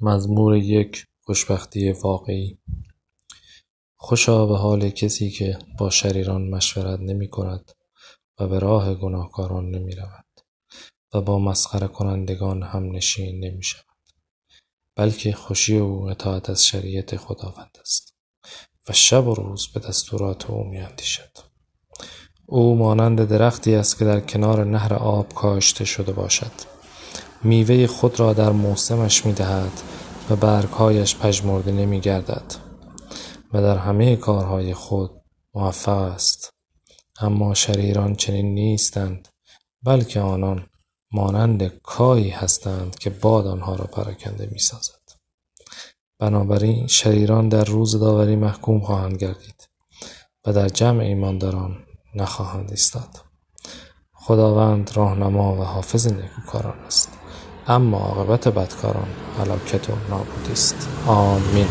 مزمور یک خوشبختی واقعی. خوشا به حال کسی که با شریران مشورت نمی کند و به راه گناهکاران نمی رود و با مسخره کنندگان هم نشین نمی شود بلکه خوشی او اطاعت از شریعت خداوند است و شب و روز به دستورات او می اندیشد او مانند درختی است که در کنار نهر آب کاشته شده باشد. میوه خود را در موسمش می دهد و برگهایش پژمرده نمی گردد و در همه کارهای خود موفق است. اما شریران چنین نیستند بلکه آنان مانند کایی هستند که باد آنها را پراکنده می سازد بنابراین شریران در روز داوری محکوم خواهند گردید و در جمع ایمانداران نخواهند ایستاد. خداوند راهنما و حافظ نیکوکاران است. اما عاقبت بدکاران هلاکت و نابودی است. آمین.